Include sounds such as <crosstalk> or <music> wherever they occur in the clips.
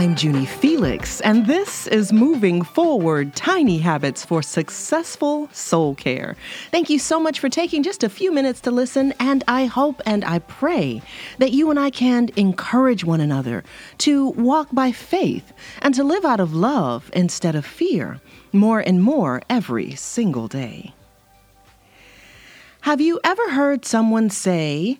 I'm Junie Felix, and this is Moving Forward Tiny Habits for Successful Soul Care. Thank you so much for taking just a few minutes to listen, and I hope and I pray that you and I can encourage one another to walk by faith and to live out of love instead of fear more and more every single day. Have you ever heard someone say,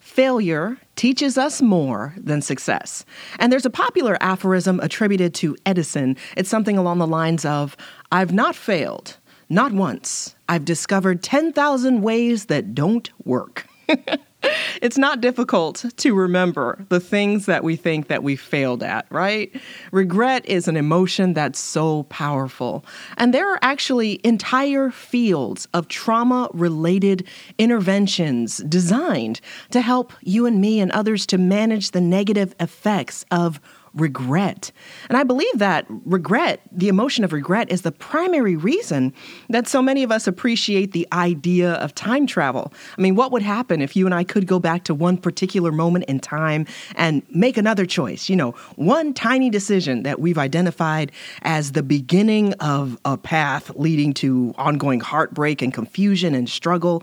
Failure teaches us more than success. And there's a popular aphorism attributed to Edison. It's something along the lines of I've not failed, not once. I've discovered 10,000 ways that don't work. <laughs> <laughs> it's not difficult to remember the things that we think that we failed at, right? Regret is an emotion that's so powerful. And there are actually entire fields of trauma related interventions designed to help you and me and others to manage the negative effects of regret. And I believe that regret, the emotion of regret, is the primary reason that so many of us appreciate the idea of time travel. I mean, what would happen if you and I could go back to one particular moment in time and make another choice? You know, one tiny decision that we've identified as the beginning of a path leading to ongoing heartbreak and confusion and struggle.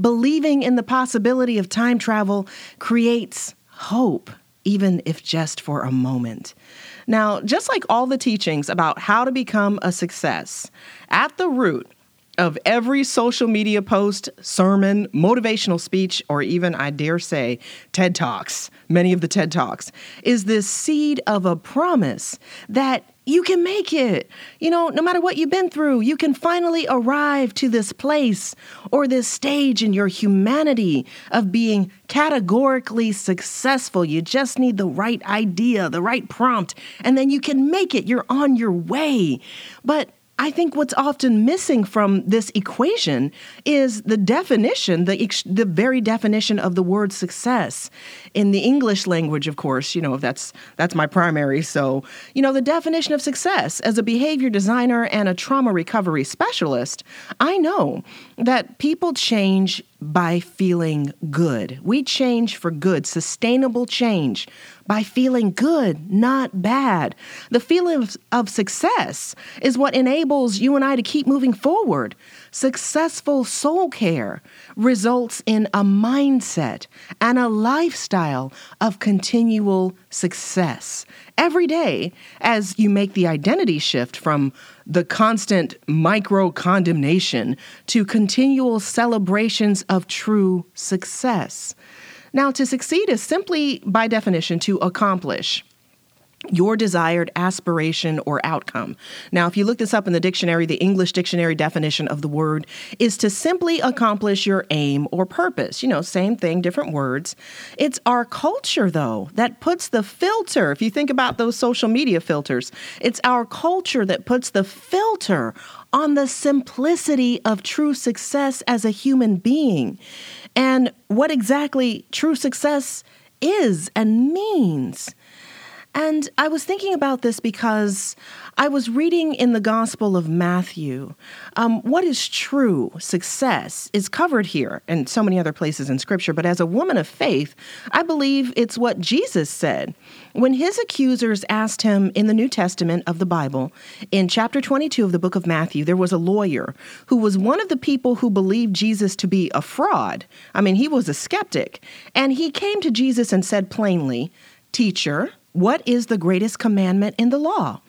Believing in the possibility of time travel creates hope even if just for a moment. Now, just like all the teachings about how to become a success, at the root of every social media post, sermon, motivational speech, or even, I dare say, TED Talks, many of the TED Talks, is this seed of a promise that you can make it. You know, no matter what you've been through, you can finally arrive to this place or this stage in your humanity of being categorically successful. You just need the right idea, the right prompt, and then you can make it. You're on your way. But I think what's often missing from this equation is the definition, the, the very definition of the word success. In the English language, of course, you know, that's, that's my primary. So, you know, the definition of success as a behavior designer and a trauma recovery specialist, I know that people change by feeling good. We change for good, sustainable change by feeling good, not bad. The feeling of, of, success is what enables you and I to keep moving forward. Successful soul care results in a mindset and a lifestyle of continual success. Every day, as you make the identity shift from the constant micro condemnation to continual celebrations of true success. Now, to succeed is simply, by definition, to accomplish your desired aspiration or outcome. Now, if you look this up in the dictionary, the English dictionary definition of the word is to simply accomplish your aim or purpose. You know, same thing, different words. It's our culture, though, that puts the filter. If you think about those social media filters, it's our culture that puts the filter on the simplicity of true success as a human being and what exactly true success is and means. And I was thinking about this because I was reading in the Gospel of Matthew. Um, what is true success is covered here and so many other places in Scripture, but as a woman of faith, I believe it's what Jesus said. When his accusers asked him in the New Testament of the Bible, in chapter 22 of the book of Matthew, there was a lawyer who was one of the people who believed Jesus to be a fraud. I mean, he was a skeptic. And he came to Jesus and said plainly, Teacher, what is the greatest commandment in the law?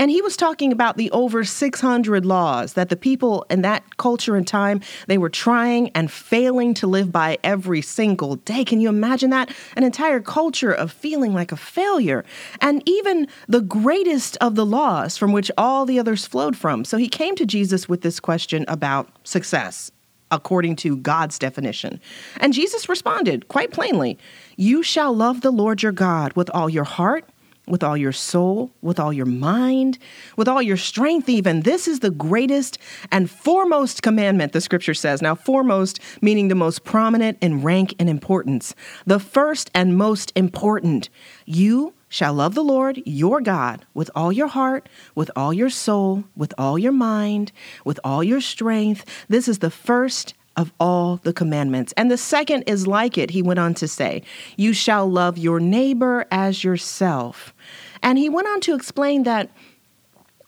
And he was talking about the over 600 laws that the people in that culture and time they were trying and failing to live by every single day. Can you imagine that? An entire culture of feeling like a failure. And even the greatest of the laws from which all the others flowed from. So he came to Jesus with this question about success according to God's definition. And Jesus responded quite plainly You shall love the Lord your God with all your heart, with all your soul, with all your mind, with all your strength, even. This is the greatest and foremost commandment, the scripture says. Now, foremost meaning the most prominent in rank and importance. The first and most important. You shall love the Lord your God with all your heart, with all your soul, with all your mind, with all your strength. This is the first of all the commandments. And the second is like it, he went on to say, You shall love your neighbor as yourself. And he went on to explain that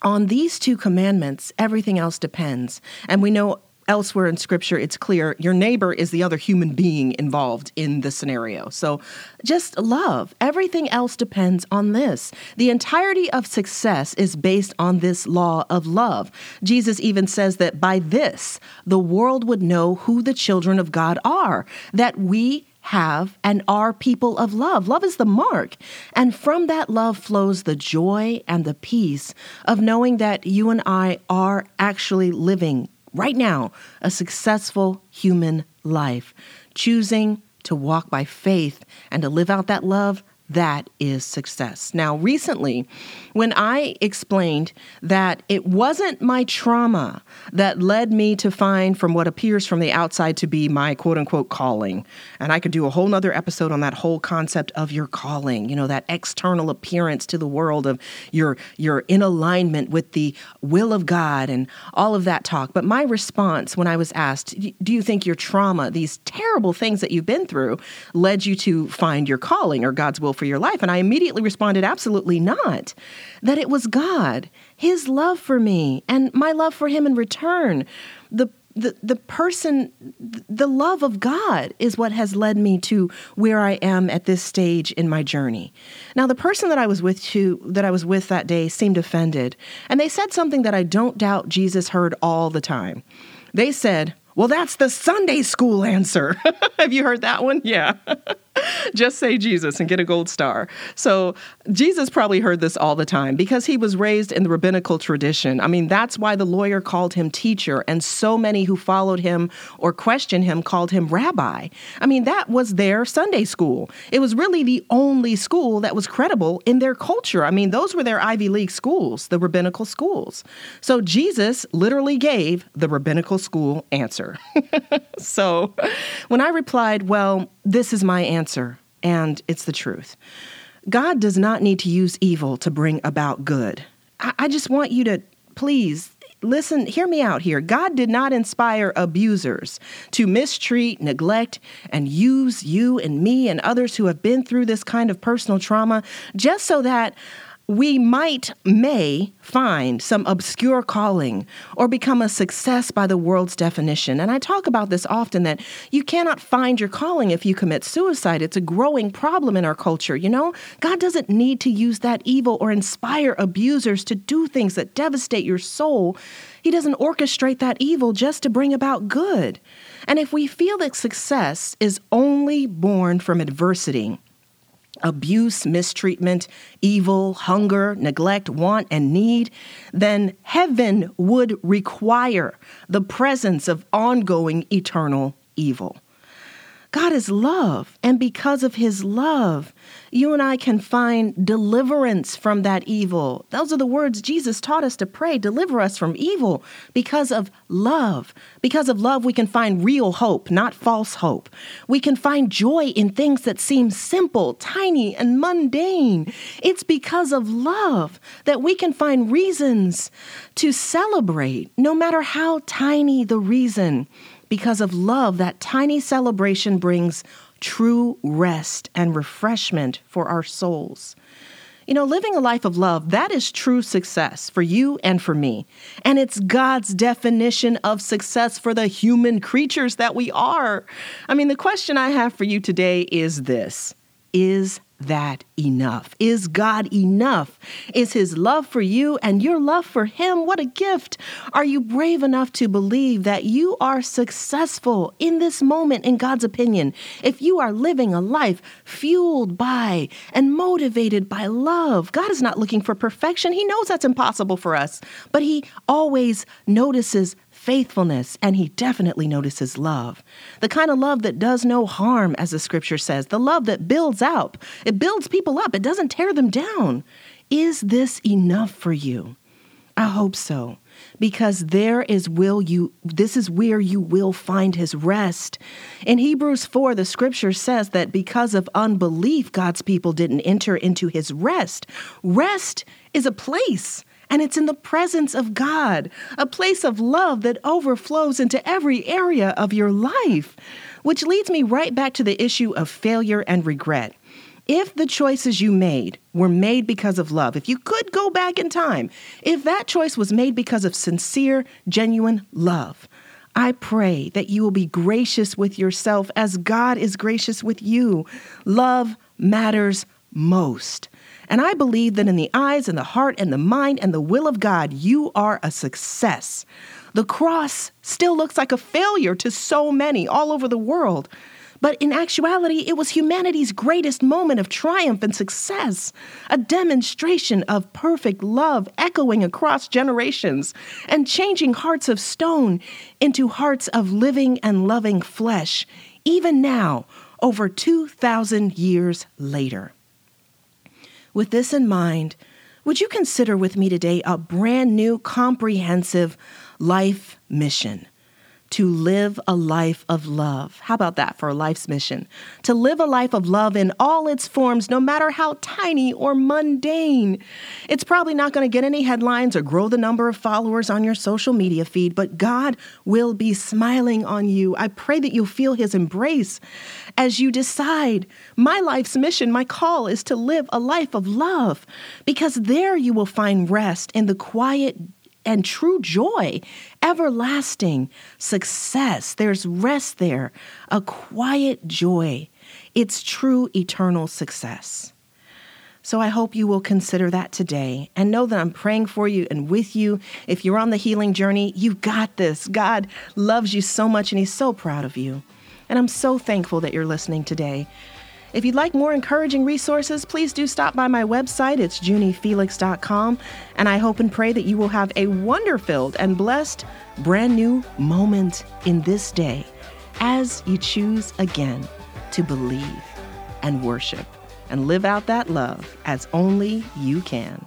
on these two commandments, everything else depends. And we know elsewhere in scripture it's clear your neighbor is the other human being involved in the scenario. So just love. Everything else depends on this. The entirety of success is based on this law of love. Jesus even says that by this, the world would know who the children of God are, that we have and are people of love. Love is the mark. And from that love flows the joy and the peace of knowing that you and I are actually living right now a successful human life, choosing to walk by faith and to live out that love that is success. Now, recently, when I explained that it wasn't my trauma that led me to find from what appears from the outside to be my quote unquote calling, and I could do a whole nother episode on that whole concept of your calling, you know, that external appearance to the world of your your in alignment with the will of God and all of that talk. But my response when I was asked, do you think your trauma, these terrible things that you've been through, led you to find your calling or God's will for your life? And I immediately responded, absolutely not. That it was God, His love for me, and my love for Him in return. The the, the person, the love of God is what has led me to where I am at this stage in my journey. Now, the person that I was with to, that I was with that day seemed offended, and they said something that I don't doubt Jesus heard all the time. They said, well, that's the Sunday school answer. <laughs> Have you heard that one? Yeah. <laughs> <laughs> Just say Jesus and get a gold star. So, Jesus probably heard this all the time because he was raised in the rabbinical tradition. I mean, that's why the lawyer called him teacher, and so many who followed him or questioned him called him rabbi. I mean, that was their Sunday school. It was really the only school that was credible in their culture. I mean, those were their Ivy League schools, the rabbinical schools. So, Jesus literally gave the rabbinical school answer. <laughs> so, when I replied, Well, this is my answer, and it's the truth. God does not need to use evil to bring about good. I, I just want you to please listen, hear me out here. God did not inspire abusers to mistreat, neglect, and use you and me and others who have been through this kind of personal trauma just so that we might, may find some obscure calling or become a success by the world's definition. And I talk about this often that you cannot find your calling if you commit suicide. It's a growing problem in our culture, you know? God doesn't need to use that evil or inspire abusers to do things that devastate your soul. He doesn't orchestrate that evil just to bring about good. And if we feel that success is only born from adversity, abuse, mistreatment, evil, hunger, neglect, want, and need, then heaven would require the presence of ongoing eternal evil. God is love. And because of his love, you and I can find deliverance from that evil. Those are the words Jesus taught us to pray deliver us from evil because of love. Because of love, we can find real hope, not false hope. We can find joy in things that seem simple, tiny, and mundane. It's because of love that we can find reasons to celebrate, no matter how tiny the reason. Because of love, that tiny celebration brings true rest and refreshment for our souls. You know, living a life of love, that is true success for you and for me. And it's God's definition of success for the human creatures that we are. I mean, the question I have for you today is this Is that enough? Is God enough? Is His love for you and your love for Him? What a gift. Are you brave enough to believe that you are successful in this moment, in God's opinion? If you are living a life fueled by and motivated by love, God is not looking for perfection. He knows that's impossible for us, but He always notices faithfulness, and he definitely notices love. The kind of love that does no harm, as the scripture says, the love that builds up. It builds people up, it doesn't tear them down. Is this enough for you? I hope so. Because there is will you this is where you will find his rest. In Hebrews 4 the scripture says that because of unbelief God's people didn't enter into his rest. Rest is a place and it's in the presence of God, a place of love that overflows into every area of your life. Which leads me right back to the issue of failure and regret. If the choices you made were made because of love, if you could go back in time, if that choice was made because of sincere, genuine love, I pray that you will be gracious with yourself as God is gracious with you. Love matters most. And I believe that in the eyes and the heart and the mind and the will of God, you are a success. The cross still looks like a failure to so many all over the world. But in actuality, it was humanity's greatest moment of triumph and success, a demonstration of perfect love echoing across generations and changing hearts of stone into hearts of living and loving flesh, even now, over 2,000 years later. With this in mind, would you consider with me today a brand new comprehensive life mission? To live a life of love. How about that for a life's mission? To live a life of love in all its forms, no matter how tiny or mundane. It's probably not going to get any headlines or grow the number of followers on your social media feed, but God will be smiling on you. I pray that you'll feel His embrace as you decide my life's mission, my call is to live a life of love, because there you will find rest in the quiet and true joy, everlasting success. There's rest there, a quiet joy. It's true eternal success. So I hope you will consider that today and know that I'm praying for you and with you. If you're on the healing journey, you've got this. God loves you so much and He's so proud of you. And I'm so thankful that you're listening today. If you'd like more encouraging resources, please do stop by my website. It's juniefelix.com. And I hope and pray that you will have a wonder filled and blessed brand new moment in this day as you choose again to believe and worship and live out that love as only you can.